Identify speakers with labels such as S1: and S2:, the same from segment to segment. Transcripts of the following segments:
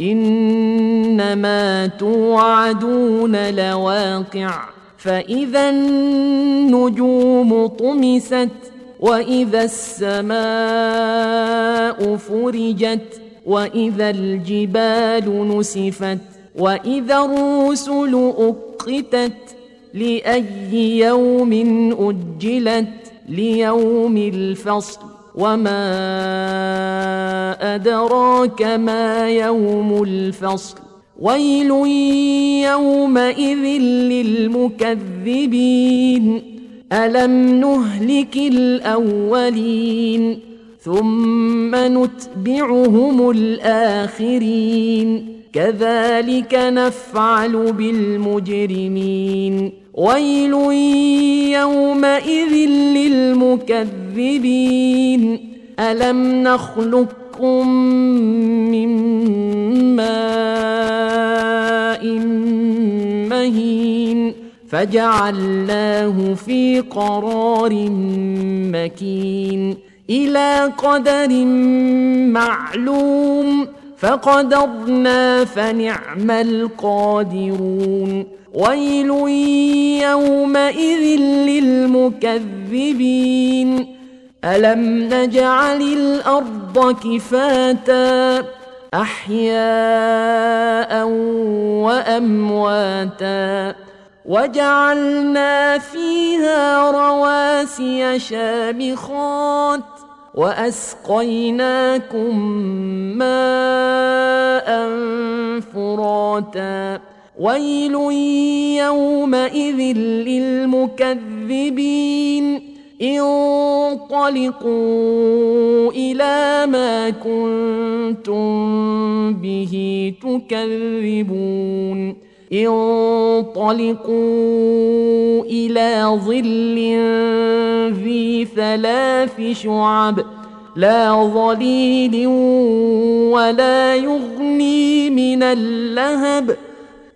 S1: إنما توعدون لواقع. فإذا النجوم طمست وإذا السماء فرجت وإذا الجبال نسفت وإذا الرسل أقتت لأي يوم أجلت؟ ليوم الفصل. وما ادراك ما يوم الفصل ويل يومئذ للمكذبين الم نهلك الاولين ثم نتبعهم الاخرين كذلك نفعل بالمجرمين ويل يومئذ للمكذبين الم نخلقكم من ماء مهين فجعلناه في قرار مكين إلى قدر معلوم فقدرنا فنعم القادرون ويل يومئذ للمكذبين. ألم نجعل الأرض كفاتا؟ أحياء وأمواتا. وجعلنا فيها رواسي شامخات. وأسقيناكم ماء فراتا. ويل يومئذ للمكذبين انطلقوا إلى ما كنتم به تكذبون انطلقوا إلى ظل ذي ثلاث شعب لا ظليل ولا يغني من اللهب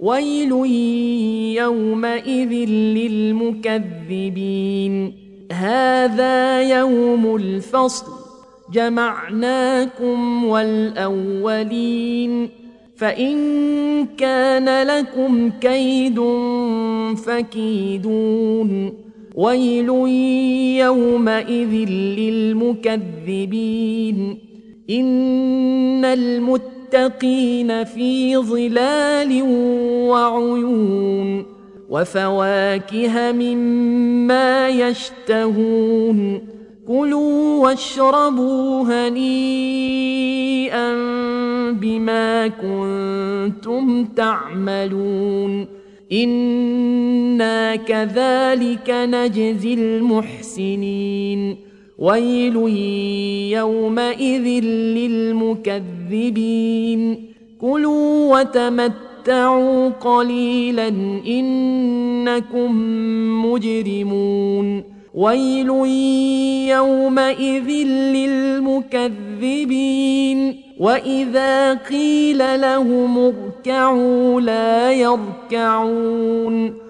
S1: ويل يومئذ للمكذبين هذا يوم الفصل جمعناكم والاولين فان كان لكم كيد فكيدون ويل يومئذ للمكذبين ان المتقين في ظلال وعيون وفواكه مما يشتهون كلوا واشربوا هنيئا بما كنتم تعملون إنا كذلك نجزي المحسنين ويل يومئذ للمكذبين كلوا وتمتعوا قليلا انكم مجرمون ويل يومئذ للمكذبين واذا قيل لهم اركعوا لا يركعون